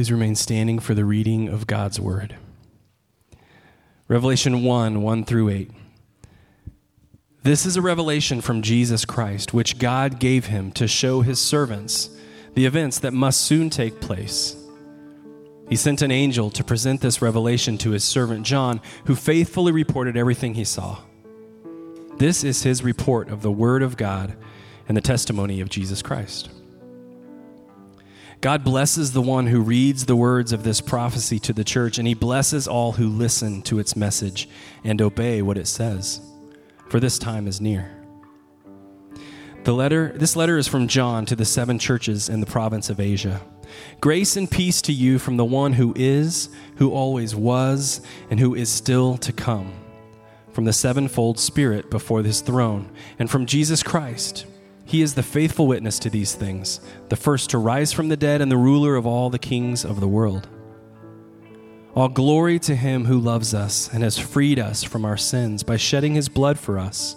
Please remain standing for the reading of God's word. Revelation 1 1 through 8. This is a revelation from Jesus Christ, which God gave him to show his servants the events that must soon take place. He sent an angel to present this revelation to his servant John, who faithfully reported everything he saw. This is his report of the Word of God and the testimony of Jesus Christ. God blesses the one who reads the words of this prophecy to the church, and he blesses all who listen to its message and obey what it says, for this time is near. The letter, this letter is from John to the seven churches in the province of Asia. Grace and peace to you from the one who is, who always was, and who is still to come, from the sevenfold Spirit before his throne, and from Jesus Christ. He is the faithful witness to these things, the first to rise from the dead and the ruler of all the kings of the world. All glory to him who loves us and has freed us from our sins by shedding his blood for us.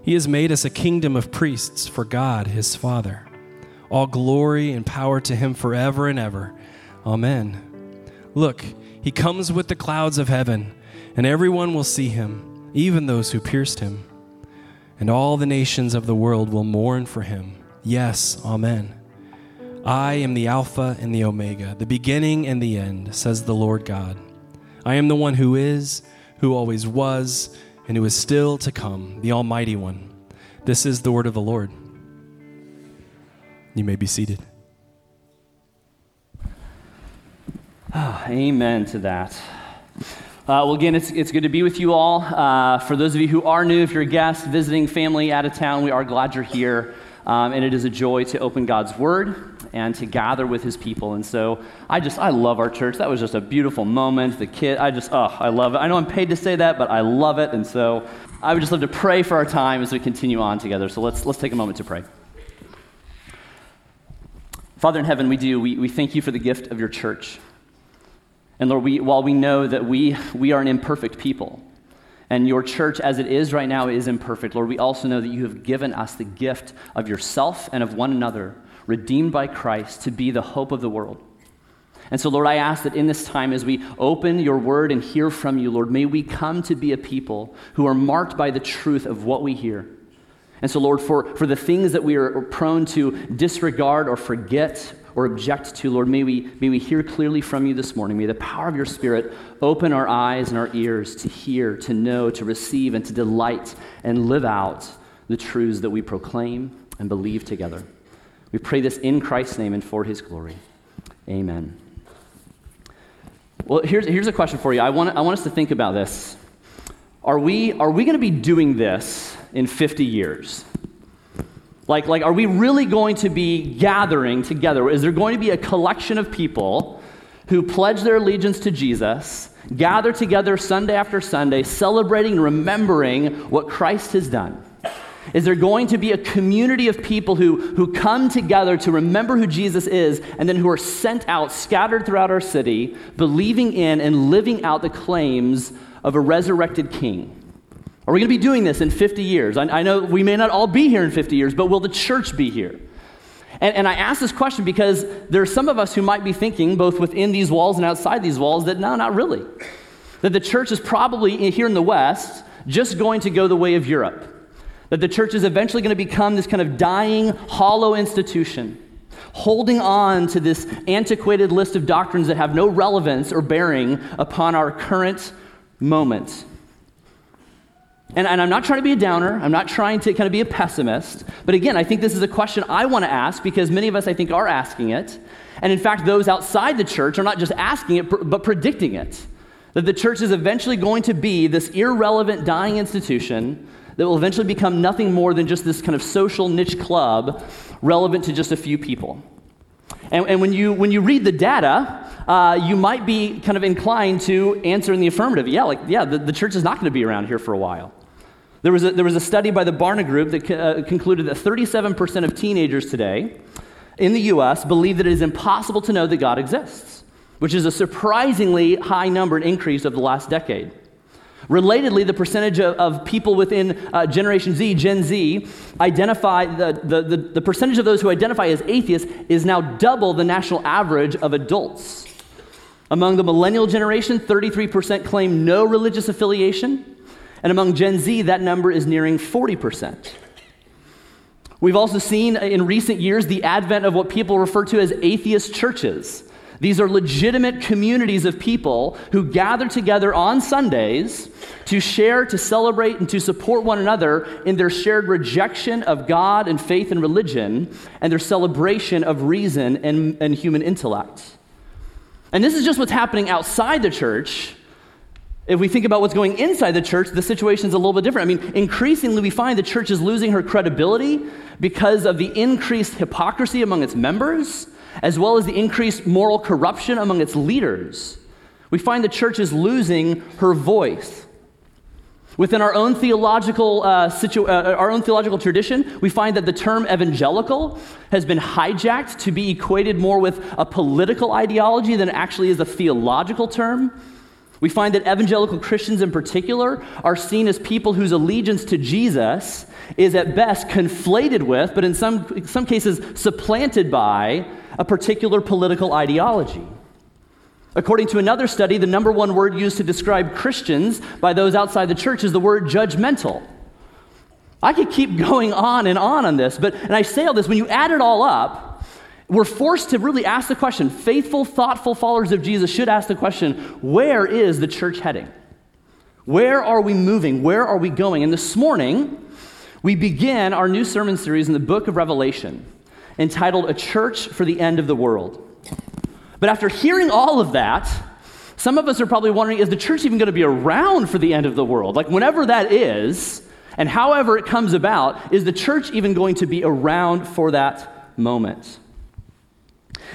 He has made us a kingdom of priests for God his Father. All glory and power to him forever and ever. Amen. Look, he comes with the clouds of heaven, and everyone will see him, even those who pierced him. And all the nations of the world will mourn for him. Yes, Amen. I am the Alpha and the Omega, the beginning and the end, says the Lord God. I am the one who is, who always was, and who is still to come, the Almighty One. This is the word of the Lord. You may be seated. Oh, amen to that. Uh, well, again, it's, it's good to be with you all. Uh, for those of you who are new, if you're a guest, visiting family out of town, we are glad you're here. Um, and it is a joy to open God's Word and to gather with His people. And so I just, I love our church. That was just a beautiful moment. The kid, I just, oh, I love it. I know I'm paid to say that, but I love it. And so I would just love to pray for our time as we continue on together. So let's, let's take a moment to pray. Father in heaven, we do. We, we thank you for the gift of your church. And Lord, we, while we know that we, we are an imperfect people, and your church as it is right now is imperfect, Lord, we also know that you have given us the gift of yourself and of one another, redeemed by Christ, to be the hope of the world. And so, Lord, I ask that in this time, as we open your word and hear from you, Lord, may we come to be a people who are marked by the truth of what we hear and so, Lord, for, for the things that we are prone to disregard or forget or object to, Lord, may we, may we hear clearly from you this morning. May the power of your Spirit open our eyes and our ears to hear, to know, to receive, and to delight and live out the truths that we proclaim and believe together. We pray this in Christ's name and for his glory. Amen. Well, here's, here's a question for you. I want, I want us to think about this. Are we, are we going to be doing this in 50 years? Like, like, are we really going to be gathering together? Is there going to be a collection of people who pledge their allegiance to Jesus, gather together Sunday after Sunday, celebrating remembering what Christ has done? Is there going to be a community of people who, who come together to remember who Jesus is and then who are sent out, scattered throughout our city, believing in and living out the claims of a resurrected king? Are we going to be doing this in 50 years? I, I, know we may not all be here in 50 years, but will the church be here? And, and I ask this question because there are some of us who might be thinking, both within these walls and outside these walls, that no, not really. That the church is probably here in the West just going to go the way of Europe. That the church is eventually going to become this kind of dying, hollow institution, holding on to this antiquated list of doctrines that have no relevance or bearing upon our current moment. And, and, I'm not trying to be a downer. I'm not trying to kind of be a pessimist. But again, I think this is a question I want to ask because many of us, I think, are asking it. And in fact, those outside the church are not just asking it, but predicting it. That the church is eventually going to be this irrelevant, dying institution that will eventually become nothing more than just this kind of social niche club relevant to just a few people. And, and when, you, when you read the data, uh, you might be kind of inclined to answer in the affirmative. Yeah, like, yeah, the, the church is not going to be around here for a while. There was a, there was a study by the Barna Group that uh, concluded that 37% of teenagers today in the U.S. believe that it is impossible to know that God exists, which is a surprisingly high number, and increase of the last decade. Relatedly, the percentage of, of people within uh, Generation Z, Gen Z, identify, the, the, the, the percentage of those who identify as atheists is now double the national average of adults. Among the millennial generation, 33% claim no religious affiliation. And among Gen Z, that number is nearing 40%. We've also seen in recent years the advent of what people refer to as atheist churches. These are legitimate communities of people who gather together on Sundays to share, to celebrate, and to support one another in their shared rejection of God and faith and religion and their celebration of reason and, and human intellect. And this is just what's happening outside the church. If we think about what's going inside the church, the situation is a little bit different. I mean, increasingly, we find the church is losing her credibility because of the increased hypocrisy among its members, as well as the increased moral corruption among its leaders. We find the church is losing her voice. Within our own theological, uh, situ- uh, our own theological tradition, we find that the term evangelical has been hijacked to be equated more with a political ideology than actually is a theological term. We find that evangelical Christians in particular are seen as people whose allegiance to Jesus is at best conflated with, but in some, some cases supplanted by, a particular political ideology. According to another study, the number one word used to describe Christians by those outside the church is the word judgmental. I could keep going on and on on this, but, and I say all this, when you add it all up, we're forced to really ask the question faithful, thoughtful followers of Jesus should ask the question where is the church heading? Where are we moving? Where are we going? And this morning, we begin our new sermon series in the book of Revelation entitled A Church for the End of the World. But after hearing all of that, some of us are probably wondering is the church even going to be around for the end of the world? Like, whenever that is, and however it comes about, is the church even going to be around for that moment?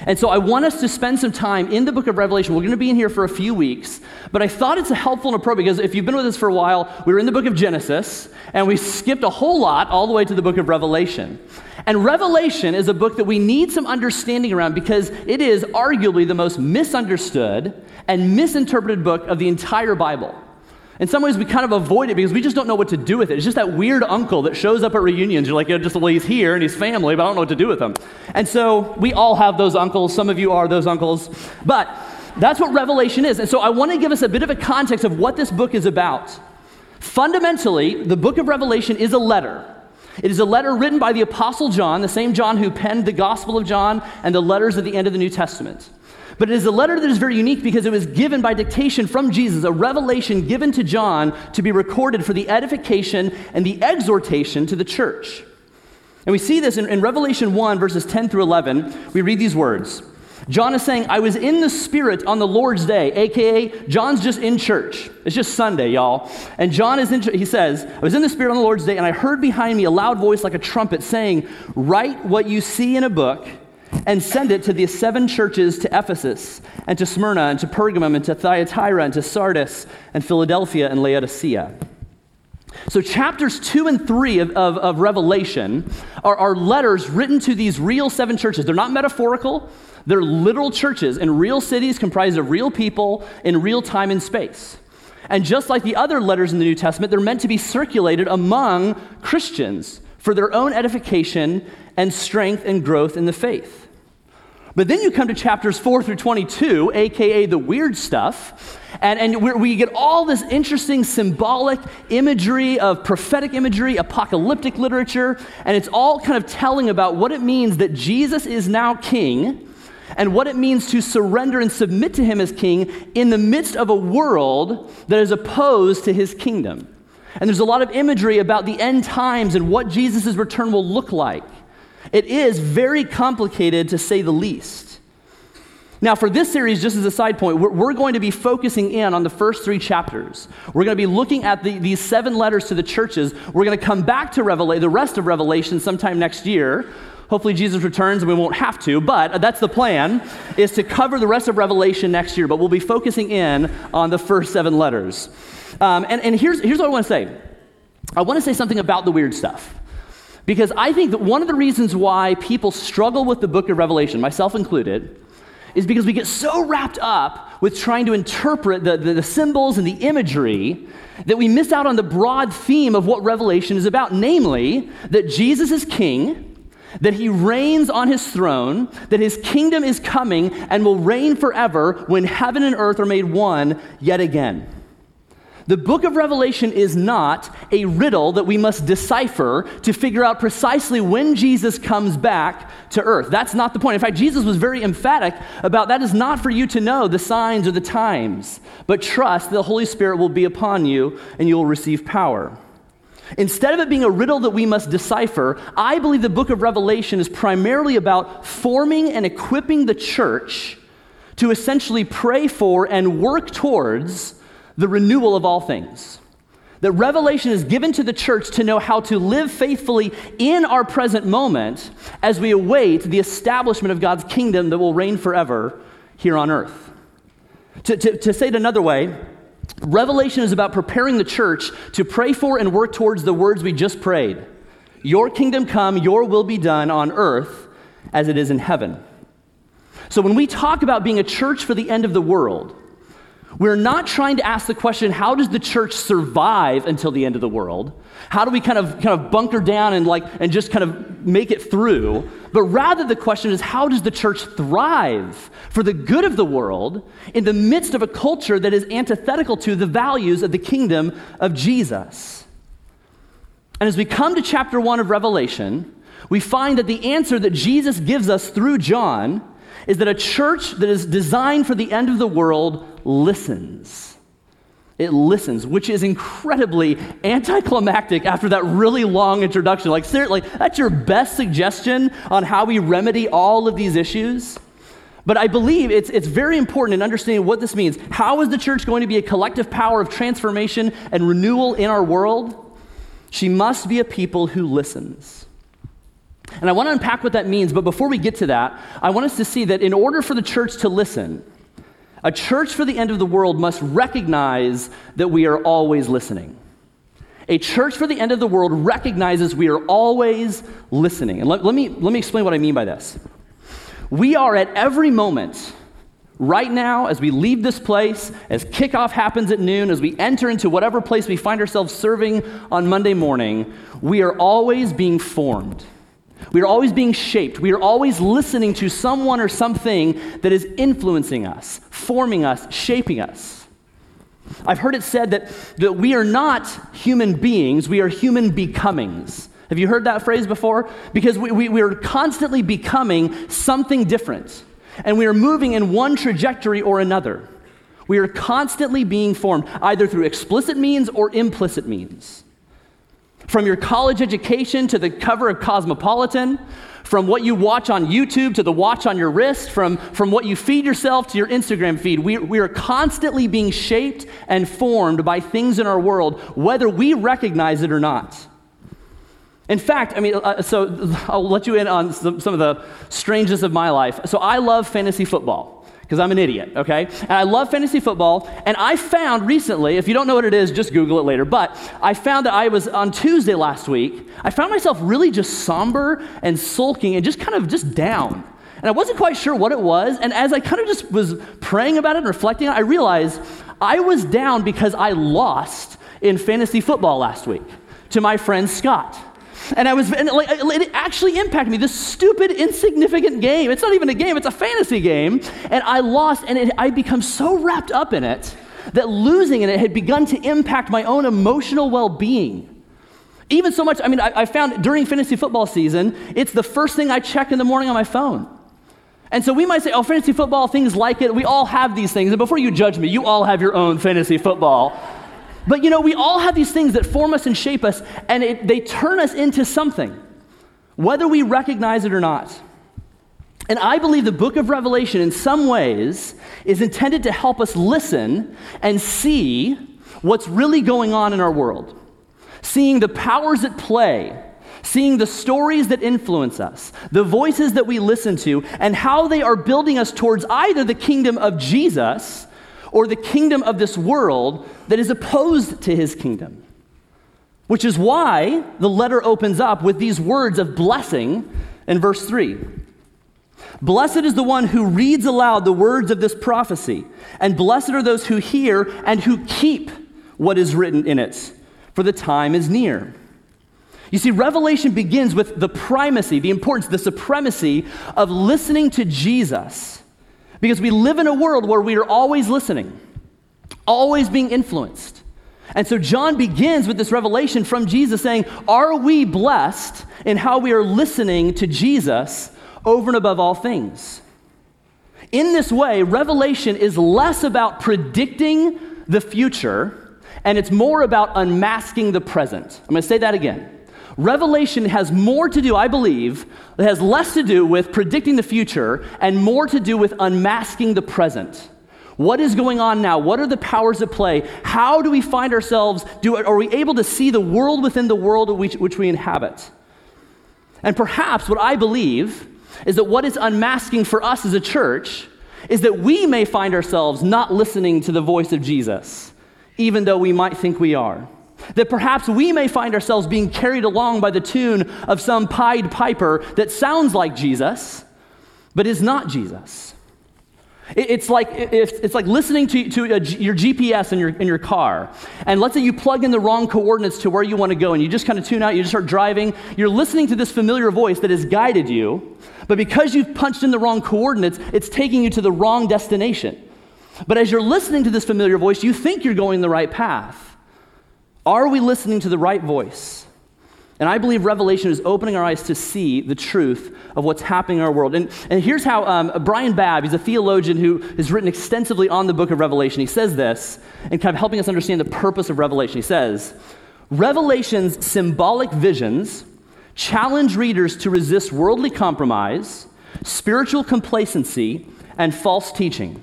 And so I want us to spend some time in the book of Revelation. We're going to be in here for a few weeks, but I thought it's a helpful and appropriate because if you've been with us for a while, we were in the book of Genesis and we skipped a whole lot all the way to the book of Revelation. And Revelation is a book that we need some understanding around because it is arguably the most misunderstood and misinterpreted book of the entire Bible. In some ways, we kind of avoid it because we just don't know what to do with it. It's just that weird uncle that shows up at reunions. You're like, yeah, just well, he's here and he's family, but I don't know what to do with him. And so we all have those uncles. Some of you are those uncles. But that's what Revelation is. And so I want to give us a bit of a context of what this book is about. Fundamentally, the book of Revelation is a letter. It is a letter written by the Apostle John, the same John who penned the Gospel of John and the letters at the end of the New Testament. But it is a letter that is very unique because it was given by dictation from Jesus, a revelation given to John to be recorded for the edification and the exhortation to the church. And we see this in, in Revelation 1, verses 10 through 11. We read these words John is saying, I was in the Spirit on the Lord's day, aka John's just in church. It's just Sunday, y'all. And John is in, he says, I was in the Spirit on the Lord's day, and I heard behind me a loud voice like a trumpet saying, Write what you see in a book and send it to the seven churches to Ephesus, and to Smyrna, and to Pergamum, and to Thyatira, and to Sardis, and Philadelphia, and Laodicea. So, chapters two and three of, of, of Revelation are, are letters written to these real seven churches. They're not metaphorical, they're literal churches in real cities comprised of real people in real time and space. And just like the other letters in the New Testament, they're meant to be circulated among Christians for their own edification and strength and growth in the faith. But then you come to chapters 4 through 22, aka the weird stuff, and, and we get all this interesting symbolic imagery of prophetic imagery, apocalyptic literature, and it's all kind of telling about what it means that Jesus is now king and what it means to surrender and submit to him as king in the midst of a world that is opposed to his kingdom. And there's a lot of imagery about the end times and what Jesus' return will look like. It is very complicated to say the least. Now, for this series, just as a side point, we're, we're going to be focusing in on the first three chapters. We're going to be looking at the, these seven letters to the churches. We're going to come back to Revelation, the rest of Revelation sometime next year. Hopefully, Jesus returns and we won't have to, but that's the plan, is to cover the rest of Revelation next year. But we'll be focusing in on the first seven letters. Um, and and here's, here's what I want to say I want to say something about the weird stuff. Because I think that one of the reasons why people struggle with the book of Revelation, myself included, is because we get so wrapped up with trying to interpret the, the, the, symbols and the imagery that we miss out on the broad theme of what Revelation is about namely, that Jesus is king, that he reigns on his throne, that his kingdom is coming and will reign forever when heaven and earth are made one yet again. The book of Revelation is not a riddle that we must decipher to figure out precisely when Jesus comes back to earth. That's not the point. In fact, Jesus was very emphatic about that is not for you to know the signs or the times, but trust the Holy Spirit will be upon you and you will receive power. Instead of it being a riddle that we must decipher, I believe the book of Revelation is primarily about forming and equipping the church to essentially pray for and work towards the renewal of all things. That revelation is given to the church to know how to live faithfully in our present moment as we await the establishment of God's kingdom that will reign forever here on earth. To, to, to say it another way, Revelation is about preparing the church to pray for and work towards the words we just prayed Your kingdom come, your will be done on earth as it is in heaven. So when we talk about being a church for the end of the world, we're not trying to ask the question, how does the church survive until the end of the world? How do we kind of kind of bunker down and like and just kind of make it through? But rather the question is how does the church thrive for the good of the world in the midst of a culture that is antithetical to the values of the kingdom of Jesus? And as we come to chapter 1 of Revelation, we find that the answer that Jesus gives us through John is that a church that is designed for the end of the world listens. It listens, which is incredibly anticlimactic after that really long introduction. Like, seriously, that's your best suggestion on how we remedy all of these issues? But I believe it's, it's very important in understanding what this means. How is the church going to be a collective power of transformation and renewal in our world? She must be a people who listens. And I want to unpack what that means, but before we get to that, I want us to see that in order for the church to listen, a church for the end of the world must recognize that we are always listening. A church for the end of the world recognizes we are always listening. And let, let, me, let me explain what I mean by this. We are at every moment, right now, as we leave this place, as kickoff happens at noon, as we enter into whatever place we find ourselves serving on Monday morning, we are always being formed. We are always being shaped. We are always listening to someone or something that is influencing us, forming us, shaping us. I've heard it said that, that we are not human beings, we are human becomings. Have you heard that phrase before? Because we, we, we are constantly becoming something different, and we are moving in one trajectory or another. We are constantly being formed, either through explicit means or implicit means. From your college education to the cover of Cosmopolitan, from what you watch on YouTube to the watch on your wrist, from, from what you feed yourself to your Instagram feed, we, we are constantly being shaped and formed by things in our world, whether we recognize it or not. In fact, I mean, uh, so I'll let you in on some, some of the strangeness of my life. So I love fantasy football because I'm an idiot, okay? And I love fantasy football. And I found recently, if you don't know what it is, just Google it later, but I found that I was on Tuesday last week, I found myself really just somber and sulking and just kind of just down. And I wasn't quite sure what it was. And as I kind of just was praying about it and reflecting, it, I realized I was down because I lost in fantasy football last week to my friend Scott. And I was, and like, it actually impacted me. This stupid, insignificant game. It's not even a game, it's a fantasy game. And I lost, and it, I become so wrapped up in it that losing in it had begun to impact my own emotional well being. Even so much, I mean, I, I found during fantasy football season, it's the first thing I check in the morning on my phone. And so we might say, oh, fantasy football, things like it, we all have these things. And before you judge me, you all have your own fantasy football. But you know, we all have these things that form us and shape us, and it, they turn us into something, whether we recognize it or not. And I believe the book of Revelation, in some ways, is intended to help us listen and see what's really going on in our world, seeing the powers at play, seeing the stories that influence us, the voices that we listen to, and how they are building us towards either the kingdom of Jesus or the kingdom of this world that is opposed to his kingdom. Which is why the letter opens up with these words of blessing in verse 3. Blessed is the one who reads aloud the words of this prophecy, and blessed are those who hear and who keep what is written in it, for the time is near. You see, Revelation begins with the primacy, the importance, the supremacy of listening to Jesus. Because we live in a world where we are always listening, always being influenced. And so John begins with this revelation from Jesus saying, Are we blessed in how we are listening to Jesus over and above all things? In this way, Revelation is less about predicting the future and it's more about unmasking the present. I'm going to say that again. Revelation has more to do, I believe, it has less to do with predicting the future and more to do with unmasking the present. What is going on now? What are the powers at play? How do we find ourselves? Do, are we able to see the world within the world which, which we inhabit? And perhaps what I believe is that what is unmasking for us as a church is that we may find ourselves not listening to the voice of Jesus, even though we might think we are. That perhaps we may find ourselves being carried along by the tune of some Pied Piper that sounds like Jesus, but is not Jesus. It's like, it's like listening to, to a, your GPS in your, in your car. And let's say you plug in the wrong coordinates to where you want to go, and you just kind of tune out, you just start driving. You're listening to this familiar voice that has guided you, but because you've punched in the wrong coordinates, it's taking you to the wrong destination. But as you're listening to this familiar voice, you think you're going the right path. Are we listening to the right voice? And I believe Revelation is opening our eyes to see the truth of what's happening in our world. And, and here's how um, Brian Babb, he's a theologian who has written extensively on the book of Revelation. He says this, and kind of helping us understand the purpose of Revelation. He says, Revelation's symbolic visions challenge readers to resist worldly compromise, spiritual complacency, and false teaching.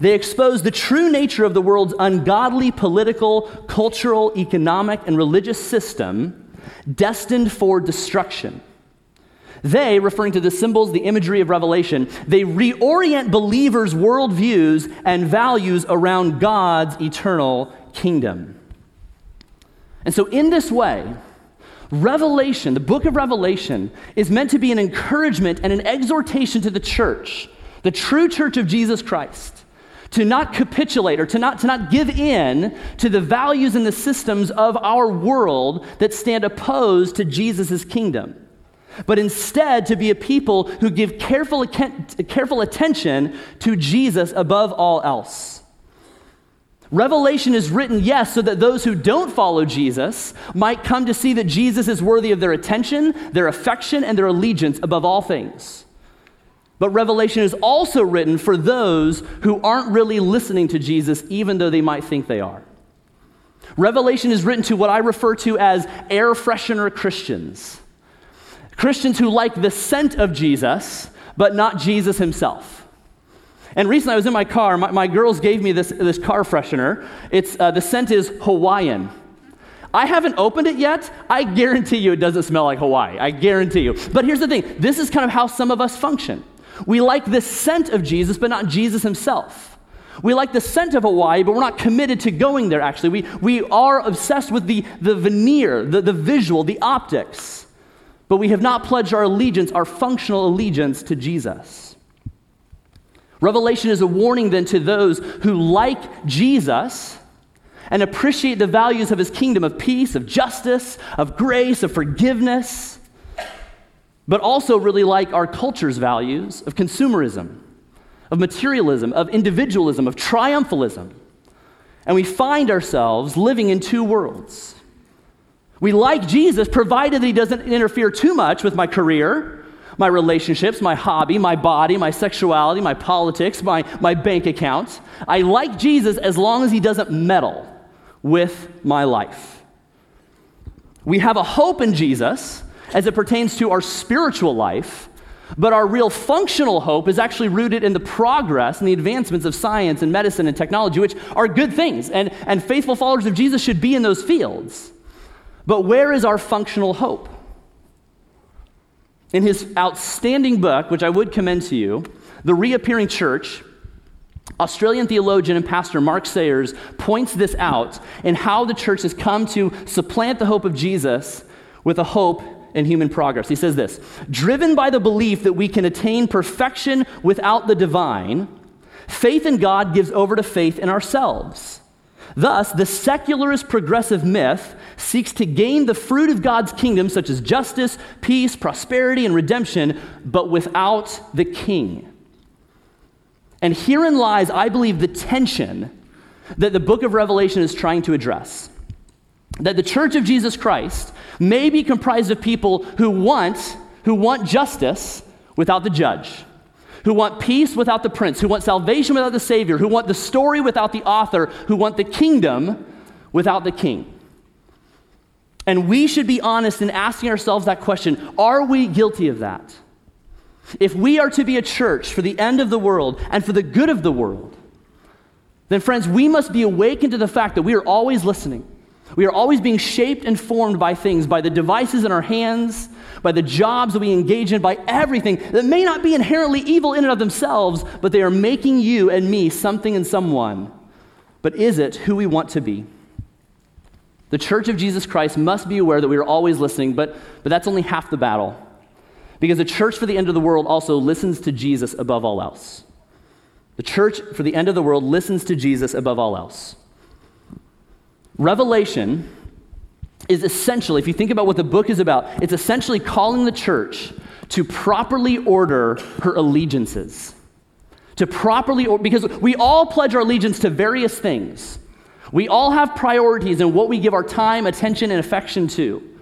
They expose the true nature of the world's ungodly political, cultural, economic, and religious system destined for destruction. They, referring to the symbols, the imagery of Revelation, they reorient believers' worldviews and values around God's eternal kingdom. And so, in this way, Revelation, the book of Revelation, is meant to be an encouragement and an exhortation to the church, the true church of Jesus Christ, to not capitulate or to not, to not give in to the values and the systems of our world that stand opposed to Jesus' kingdom, but instead to be a people who give careful, careful attention to Jesus above all else. Revelation is written, yes, so that those who don't follow Jesus might come to see that Jesus is worthy of their attention, their affection, and their allegiance above all things. But Revelation is also written for those who aren't really listening to Jesus, even though they might think they are. Revelation is written to what I refer to as air freshener Christians. Christians who like the scent of Jesus, but not Jesus himself. And recently I was in my car, my, my girls gave me this, this car freshener. It's, uh, the scent is Hawaiian. I haven't opened it yet. I guarantee you it doesn't smell like Hawaii. I guarantee you. But here's the thing this is kind of how some of us function. We like the scent of Jesus, but not Jesus himself. We like the scent of Hawaii, but we're not committed to going there, actually. We, we are obsessed with the, the veneer, the, the visual, the optics, but we have not pledged our allegiance, our functional allegiance to Jesus. Revelation is a warning then to those who like Jesus and appreciate the values of his kingdom of peace, of justice, of grace, of forgiveness but also really like our culture's values of consumerism, of materialism, of individualism, of triumphalism. And we find ourselves living in two worlds. We like Jesus, provided that he doesn't interfere too much with my career, my relationships, my hobby, my body, my sexuality, my politics, my, my bank account. I like Jesus as long as he doesn't meddle with my life. We have a hope in Jesus as it pertains to our spiritual life, but our real functional hope is actually rooted in the progress and the advancements of science and medicine and technology, which are good things. And, and faithful followers of Jesus should be in those fields. But where is our functional hope? In his outstanding book, which I would commend to you, The Reappearing Church, Australian theologian and pastor Mark Sayers points this out in how the church has come to supplant the hope of Jesus with a hope in human progress. He says this Driven by the belief that we can attain perfection without the divine, faith in God gives over to faith in ourselves. Thus, the secularist progressive myth seeks to gain the fruit of God's kingdom, such as justice, peace, prosperity, and redemption, but without the king. And herein lies, I believe, the tension that the book of Revelation is trying to address. That the church of Jesus Christ may be comprised of people who want, who want justice without the judge, who want peace without the prince, who want salvation without the savior, who want the story without the author, who want the kingdom without the king. And we should be honest in asking ourselves that question are we guilty of that? If we are to be a church for the end of the world and for the good of the world, then, friends, we must be awakened to the fact that we are always listening. We are always being shaped and formed by things, by the devices in our hands, by the jobs that we engage in, by everything that may not be inherently evil in and of themselves, but they are making you and me something and someone. But is it who we want to be? The church of Jesus Christ must be aware that we are always listening, but, but that's only half the battle. Because the church for the end of the world also listens to Jesus above all else. The church for the end of the world listens to Jesus above all else. Revelation is essentially, if you think about what the book is about, it's essentially calling the church to properly order her allegiances. To properly, or, because we all pledge our allegiance to various things. We all have priorities in what we give our time, attention, and affection to.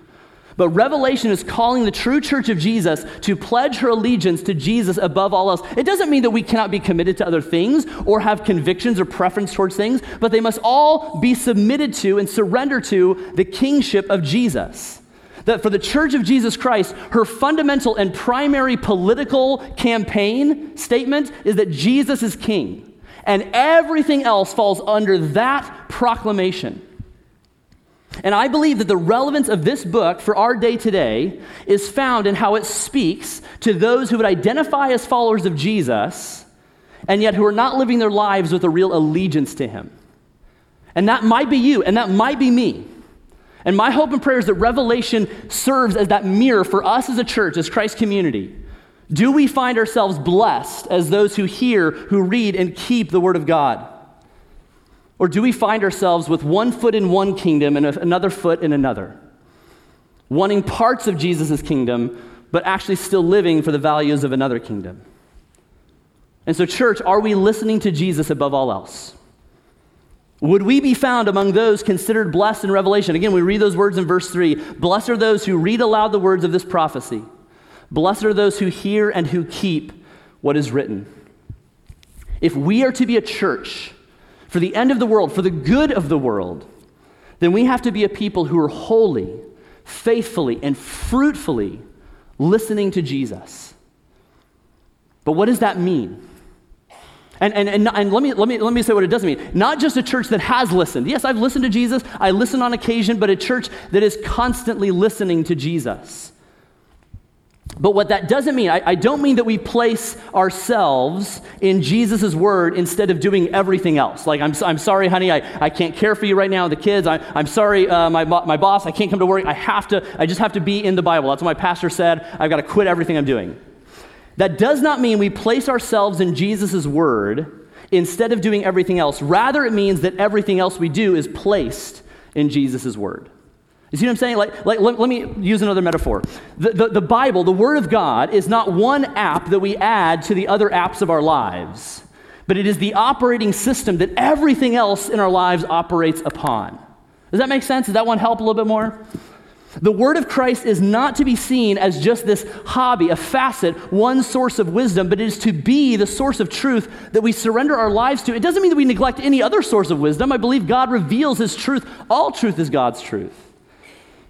But Revelation is calling the true church of Jesus to pledge her allegiance to Jesus above all else. It doesn't mean that we cannot be committed to other things or have convictions or preference towards things, but they must all be submitted to and surrender to the kingship of Jesus. That for the church of Jesus Christ, her fundamental and primary political campaign statement is that Jesus is king. And everything else falls under that proclamation. And I believe that the relevance of this book for our day today is found in how it speaks to those who would identify as followers of Jesus and yet who are not living their lives with a real allegiance to him. And that might be you, and that might be me. And my hope and prayer is that Revelation serves as that mirror for us as a church, as Christ's community. Do we find ourselves blessed as those who hear, who read, and keep the Word of God? Or do we find ourselves with one foot in one kingdom and another foot in another? Wanting parts of Jesus' kingdom, but actually still living for the values of another kingdom. And so, church, are we listening to Jesus above all else? Would we be found among those considered blessed in Revelation? Again, we read those words in verse 3 Blessed are those who read aloud the words of this prophecy. Blessed are those who hear and who keep what is written. If we are to be a church for the end of the world, for the good of the world, then we have to be a people who are holy, faithfully, and fruitfully listening to Jesus. But what does that mean? And, and, and, and, let, me, let, me, let me say what it doesn't mean. Not just a church that has listened. Yes, I've listened to Jesus, I listen on occasion, but a church that is constantly listening to Jesus. But what that doesn't mean, I, I, don't mean that we place ourselves in Jesus' word instead of doing everything else. Like, I'm, I'm sorry, honey, I, I can't care for you right now, the kids. I, I'm sorry, uh, my, my boss, I can't come to work. I have to, I just have to be in the Bible. That's what my pastor said. I've got to quit everything I'm doing. That does not mean we place ourselves in Jesus' word instead of doing everything else. Rather, it means that everything else we do is placed in Jesus' word. You see what I'm saying? Like, like let, let me use another metaphor. The, the, the Bible, the Word of God, is not one app that we add to the other apps of our lives, but it is the operating system that everything else in our lives operates upon. Does that make sense? Does that one help a little bit more? The Word of Christ is not to be seen as just this hobby, a facet, one source of wisdom, but it is to be the source of truth that we surrender our lives to. It doesn't mean that we neglect any other source of wisdom. I believe God reveals His truth. All truth is God's truth.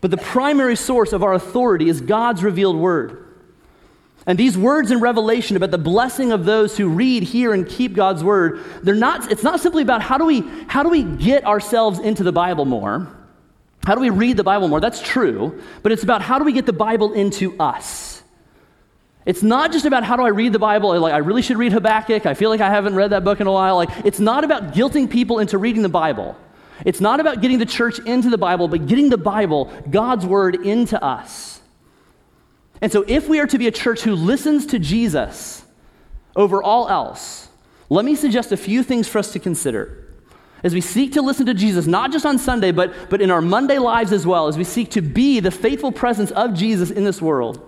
But the primary source of our authority is God's revealed word. And these words in Revelation about the blessing of those who read, hear, and keep God's word, they're not, it's not simply about how do, we, how do we get ourselves into the Bible more? How do we read the Bible more? That's true. But it's about how do we get the Bible into us? It's not just about how do I read the Bible, like I really should read Habakkuk. I feel like I haven't read that book in a while. Like it's not about guilting people into reading the Bible. It's not about getting the church into the Bible, but getting the Bible, God's word, into us. And so, if we are to be a church who listens to Jesus over all else, let me suggest a few things for us to consider as we seek to listen to Jesus, not just on Sunday, but, but in our Monday lives as well, as we seek to be the faithful presence of Jesus in this world.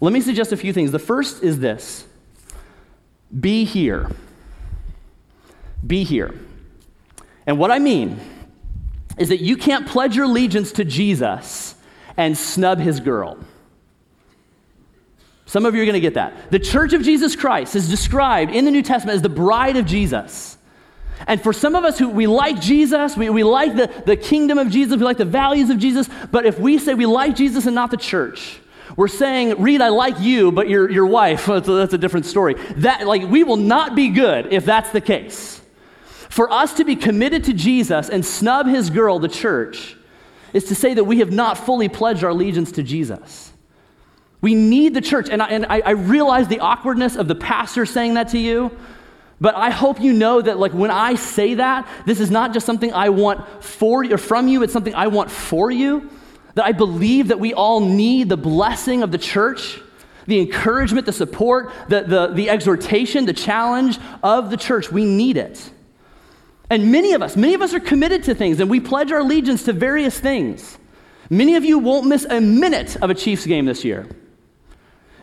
Let me suggest a few things. The first is this be here. Be here. And what I mean is that you can't pledge your allegiance to Jesus and snub his girl. Some of you are going to get that. The church of Jesus Christ is described in the New Testament as the bride of Jesus. And for some of us who we like Jesus, we, we like the, the kingdom of Jesus, we like the values of Jesus, but if we say we like Jesus and not the church, we're saying, Reed, I like you, but your, your wife, that's a, that's a different story. That, like, we will not be good if that's the case. For us to be committed to Jesus and snub his girl, the church, is to say that we have not fully pledged our allegiance to Jesus. We need the church. And I, and I, realize the awkwardness of the pastor saying that to you, but I hope you know that, like, when I say that, this is not just something I want for or from you, it's something I want for you. That I believe that we all need the blessing of the church, the encouragement, the support, the, the, the exhortation, the challenge of the church. We need it. And many of us, many of us are committed to things and we pledge our allegiance to various things. Many of you won't miss a minute of a Chiefs game this year.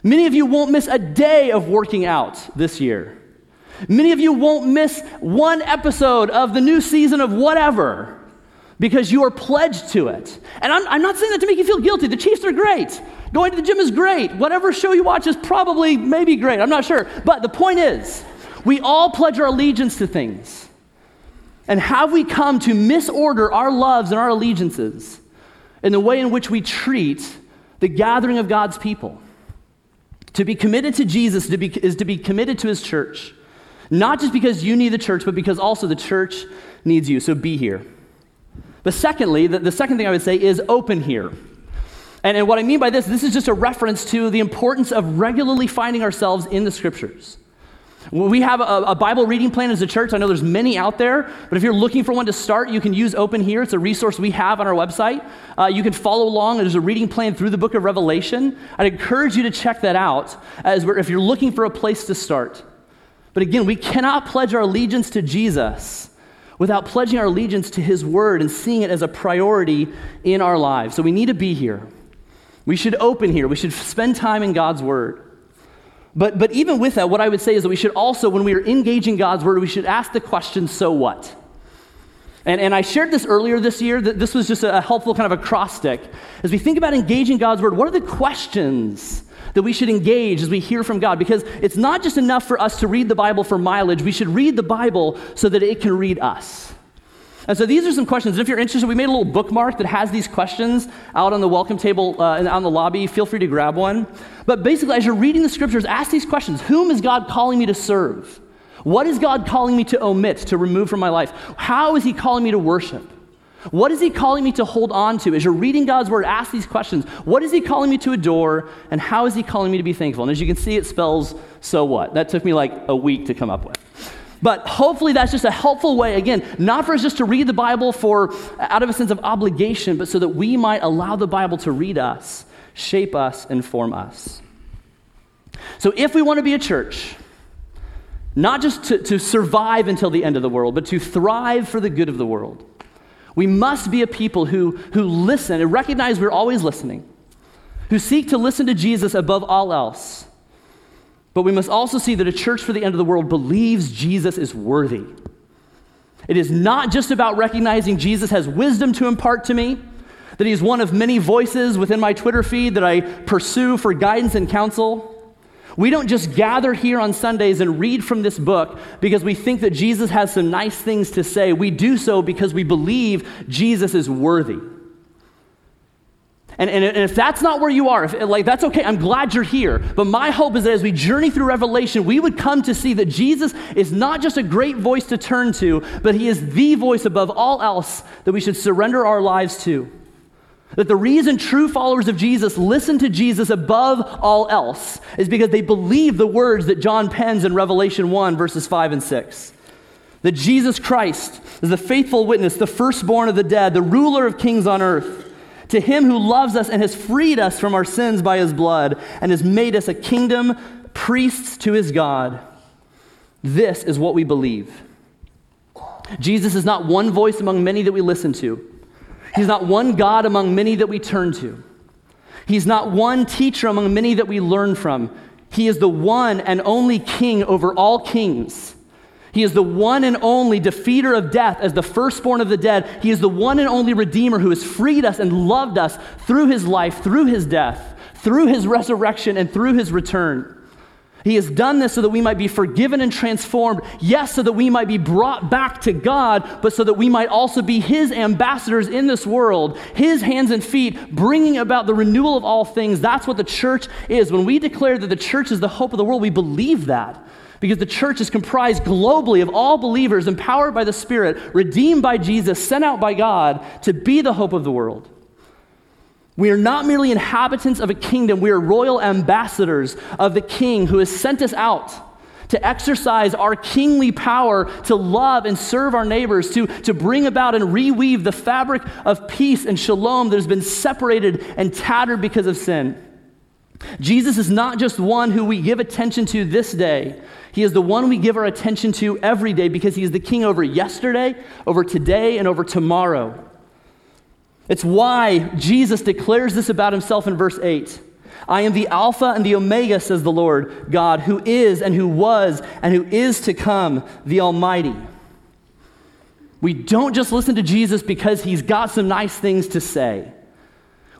Many of you won't miss a day of working out this year. Many of you won't miss one episode of the new season of whatever because you are pledged to it. And I'm, I'm, not saying that to make you feel guilty. The Chiefs are great. Going to the gym is great. Whatever show you watch is probably maybe great. I'm not sure. But the point is, we all pledge our allegiance to things. And have we come to misorder our loves and our allegiances in the way in which we treat the gathering of God's people? To be committed to Jesus to be, is to be committed to his church. Not just because you need the church, but because also the church needs you. So be here. But secondly, the, the second thing I would say is open here. And, and what I mean by this, this is just a reference to the importance of regularly finding ourselves in the scriptures. We have a, a, Bible reading plan as a church. I know there's many out there, but if you're looking for one to start, you can use Open Here. It's a resource we have on our website. Uh, you can follow along. There's a reading plan through the book of Revelation. I'd encourage you to check that out as if you're looking for a place to start. But again, we cannot pledge our allegiance to Jesus without pledging our allegiance to His Word and seeing it as a priority in our lives. So we need to be here. We should open here. We should spend time in God's Word. But, but even with that, what I would say is that we should also, when we are engaging God's word, we should ask the question, so what? And, and I shared this earlier this year, that this was just a helpful kind of acrostic. As we think about engaging God's word, what are the questions that we should engage as we hear from God? Because it's not just enough for us to read the Bible for mileage, we should read the Bible so that it can read us. And so these are some questions. If you're interested, we made a little bookmark that has these questions out on the welcome table uh, and on the lobby. Feel free to grab one. But basically, as you're reading the scriptures, ask these questions Whom is God calling me to serve? What is God calling me to omit, to remove from my life? How is He calling me to worship? What is He calling me to hold on to? As you're reading God's word, ask these questions. What is He calling me to adore? And how is He calling me to be thankful? And as you can see, it spells so what. That took me like a week to come up with. But hopefully that's just a helpful way, again, not for us just to read the Bible for out of a sense of obligation, but so that we might allow the Bible to read us, shape us, and form us. So if we want to be a church, not just to, to survive until the end of the world, but to thrive for the good of the world, we must be a people who, who listen and recognize we're always listening, who seek to listen to Jesus above all else but we must also see that a church for the end of the world believes Jesus is worthy. It is not just about recognizing Jesus has wisdom to impart to me, that he's one of many voices within my Twitter feed that I pursue for guidance and counsel. We don't just gather here on Sundays and read from this book because we think that Jesus has some nice things to say. We do so because we believe Jesus is worthy. And, and, if that's not where you are, if, like that's okay, I'm glad you're here. But my hope is that as we journey through Revelation, we would come to see that Jesus is not just a great voice to turn to, but he is the voice above all else that we should surrender our lives to. That the reason true followers of Jesus listen to Jesus above all else is because they believe the words that John pens in Revelation 1, verses 5 and 6. That Jesus Christ is the faithful witness, the firstborn of the dead, the ruler of kings on earth To him who loves us and has freed us from our sins by his blood and has made us a kingdom, priests to his God. This is what we believe. Jesus is not one voice among many that we listen to. He's not one God among many that we turn to. He's not one teacher among many that we learn from. He is the one and only king over all kings. He is the one and only defeater of death as the firstborn of the dead. He is the one and only redeemer who has freed us and loved us through his life, through his death, through his resurrection, and through his return. He has done this so that we might be forgiven and transformed, yes, so that we might be brought back to God, but so that we might also be His ambassadors in this world, His hands and feet, bringing about the renewal of all things. That's what the church is. When we declare that the church is the hope of the world, we believe that because the church is comprised globally of all believers empowered by the Spirit, redeemed by Jesus, sent out by God to be the hope of the world. We are not merely inhabitants of a kingdom, we are royal ambassadors of the King who has sent us out to exercise our kingly power to love and serve our neighbors, to, to bring about and reweave the fabric of peace and shalom that has been separated and tattered because of sin. Jesus is not just one who we give attention to this day, he is the one we give our attention to every day because he is the king over yesterday, over today, and over tomorrow. It's why Jesus declares this about himself in verse 8. I am the Alpha and the Omega, says the Lord God, who is and who was and who is to come, the Almighty. We don't just listen to Jesus because he's got some nice things to say.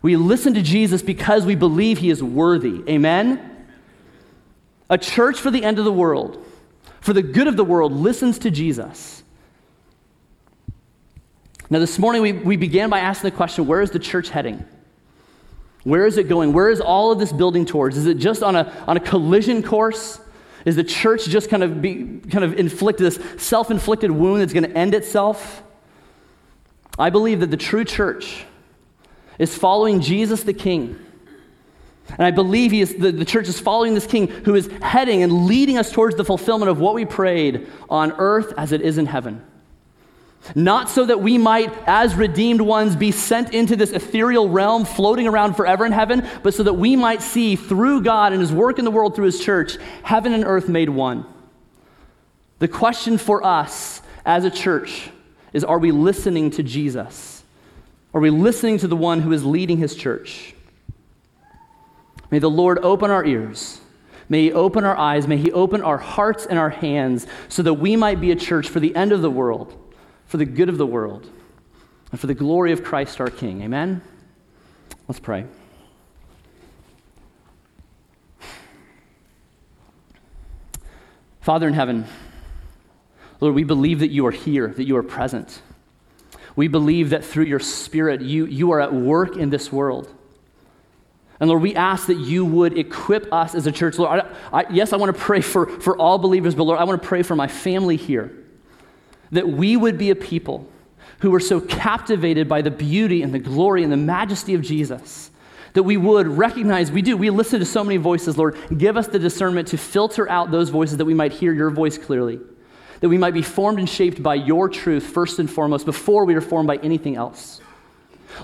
We listen to Jesus because we believe he is worthy. Amen? A church for the end of the world, for the good of the world, listens to Jesus. Now, this morning we, we began by asking the question where is the church heading? Where is it going? Where is all of this building towards? Is it just on a, on a collision course? Is the church just kind of be, kind of inflict this self-inflicted wound that's going to end itself? I believe that the true church is following Jesus the King and I believe he is, the, the church is following this king who is heading and leading us towards the fulfillment of what we prayed on earth as it is in heaven. Not so that we might, as redeemed ones, be sent into this ethereal realm floating around forever in heaven, but so that we might see through God and his work in the world through his church, heaven and earth made one. The question for us as a church is are we listening to Jesus? Are we listening to the one who is leading his church? May the Lord open our ears. May He open our eyes. May He open our hearts and our hands so that we might be a church for the end of the world, for the good of the world, and for the glory of Christ our King. Amen? Let's pray. Father in heaven, Lord, we believe that you are here, that you are present. We believe that through your Spirit, you, you are at work in this world. And Lord, we ask that you would equip us as a church. Lord, I, I, yes, I want to pray for, for all believers, but Lord, I want to pray for my family here. That we would be a people who are so captivated by the beauty and the glory and the majesty of Jesus that we would recognize we do. We listen to so many voices, Lord. Give us the discernment to filter out those voices that we might hear your voice clearly, that we might be formed and shaped by your truth first and foremost before we are formed by anything else.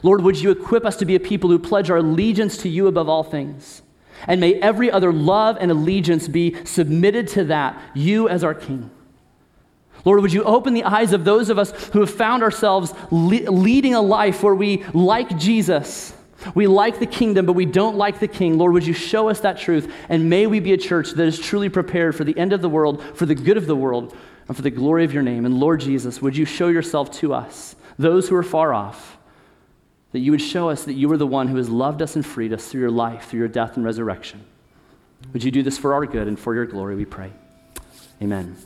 Lord, would you equip us to be a people who pledge our allegiance to you above all things? And may every other love and allegiance be submitted to that, you as our King. Lord, would you open the eyes of those of us who have found ourselves le- leading a life where we like Jesus, we like the kingdom, but we don't like the king. Lord, would you show us that truth? And may we be a church that is truly prepared for the end of the world, for the good of the world, and for the glory of your name. And Lord Jesus, would you show yourself to us, those who are far off? that you would show us that you are the one who has loved us and freed us through your life, through your death and resurrection. Would you do this for our good and for your glory, we pray. Amen.